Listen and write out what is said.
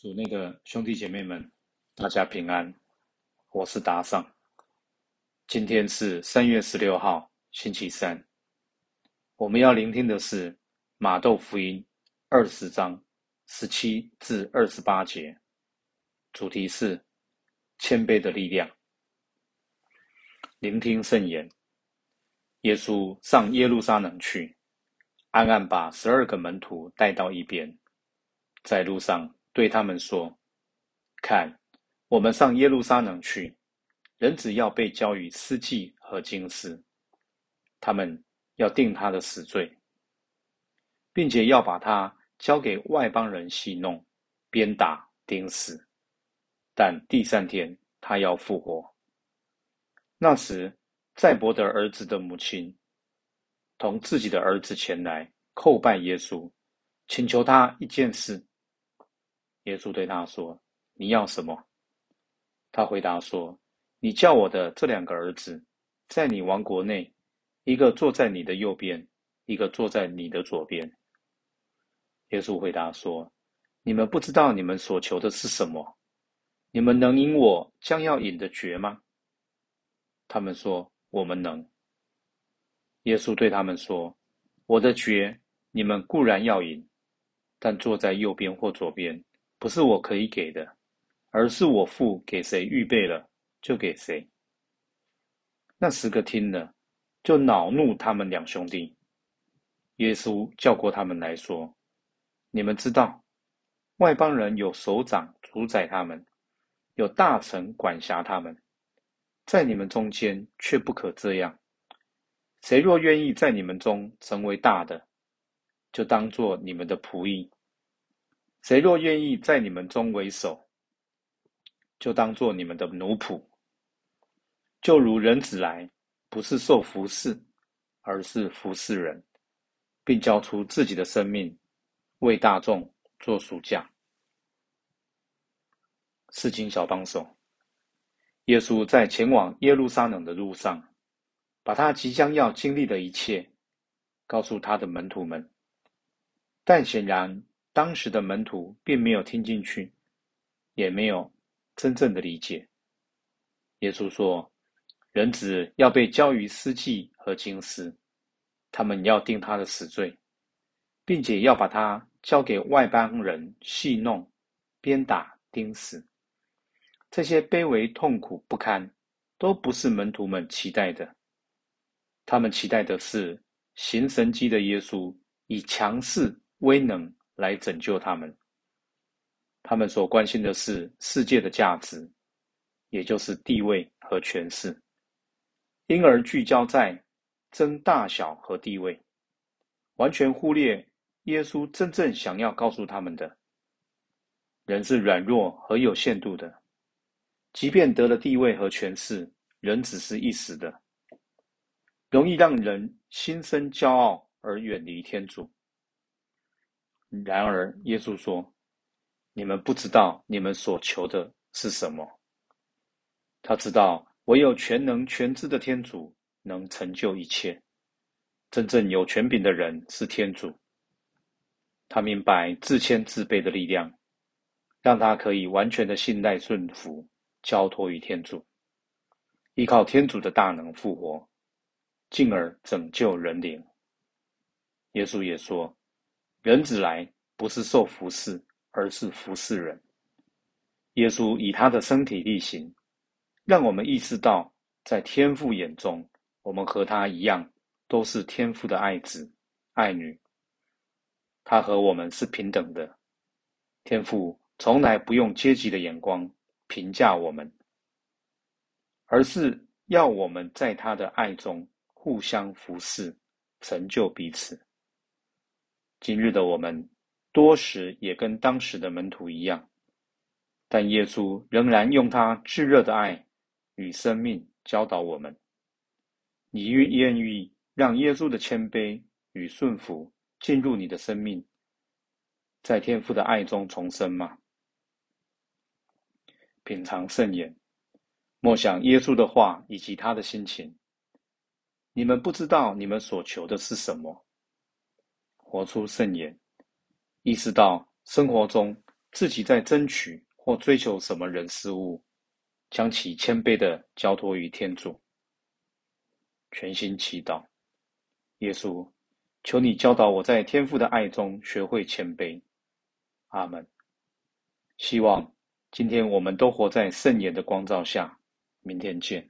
主内的兄弟姐妹们，大家平安。我是达尚。今天是三月十六号，星期三。我们要聆听的是马窦福音二十章十七至二十八节，主题是谦卑的力量。聆听圣言。耶稣上耶路撒冷去，暗暗把十二个门徒带到一边，在路上。对他们说：“看，我们上耶路撒冷去，人只要被交于司祭和经师，他们要定他的死罪，并且要把他交给外邦人戏弄、鞭打、钉死。但第三天他要复活。那时，在伯的儿子的母亲同自己的儿子前来叩拜耶稣，请求他一件事。”耶稣对他说：“你要什么？”他回答说：“你叫我的这两个儿子，在你王国内，一个坐在你的右边，一个坐在你的左边。”耶稣回答说：“你们不知道你们所求的是什么？你们能饮我将要饮的爵吗？”他们说：“我们能。”耶稣对他们说：“我的爵，你们固然要饮，但坐在右边或左边。”不是我可以给的，而是我父给谁预备了，就给谁。那十个听了，就恼怒他们两兄弟。耶稣叫过他们来说：“你们知道，外邦人有首长主宰他们，有大臣管辖他们，在你们中间却不可这样。谁若愿意在你们中成为大的，就当做你们的仆役。”谁若愿意在你们中为首，就当做你们的奴仆。就如人子来，不是受服侍，而是服侍人，并交出自己的生命，为大众做赎价。事情小帮手。耶稣在前往耶路撒冷的路上，把他即将要经历的一切，告诉他的门徒们，但显然。当时的门徒并没有听进去，也没有真正的理解。耶稣说：“人子要被交于司祭和经师，他们要定他的死罪，并且要把他交给外邦人戏弄、鞭打、钉死。这些卑微、痛苦不堪，都不是门徒们期待的。他们期待的是行神迹的耶稣以强势、威能。”来拯救他们。他们所关心的是世界的价值，也就是地位和权势，因而聚焦在争大小和地位，完全忽略耶稣真正想要告诉他们的：人是软弱和有限度的，即便得了地位和权势，人只是一时的，容易让人心生骄傲而远离天主。然而，耶稣说：“你们不知道你们所求的是什么。他知道，唯有全能全知的天主能成就一切。真正有权柄的人是天主。他明白自谦自卑的力量，让他可以完全的信赖顺服，交托于天主，依靠天主的大能复活，进而拯救人灵。”耶稣也说。人子来不是受服侍，而是服侍人。耶稣以他的身体力行，让我们意识到，在天父眼中，我们和他一样，都是天父的爱子、爱女。他和我们是平等的。天父从来不用阶级的眼光评价我们，而是要我们在他的爱中互相服侍，成就彼此。今日的我们，多时也跟当时的门徒一样，但耶稣仍然用他炙热的爱与生命教导我们。你愿愿意让耶稣的谦卑与顺服进入你的生命，在天父的爱中重生吗？品尝圣言，默想耶稣的话以及他的心情。你们不知道你们所求的是什么。活出圣言，意识到生活中自己在争取或追求什么人事物，将其谦卑的交托于天主，全心祈祷。耶稣，求你教导我在天父的爱中学会谦卑。阿门。希望今天我们都活在圣言的光照下。明天见。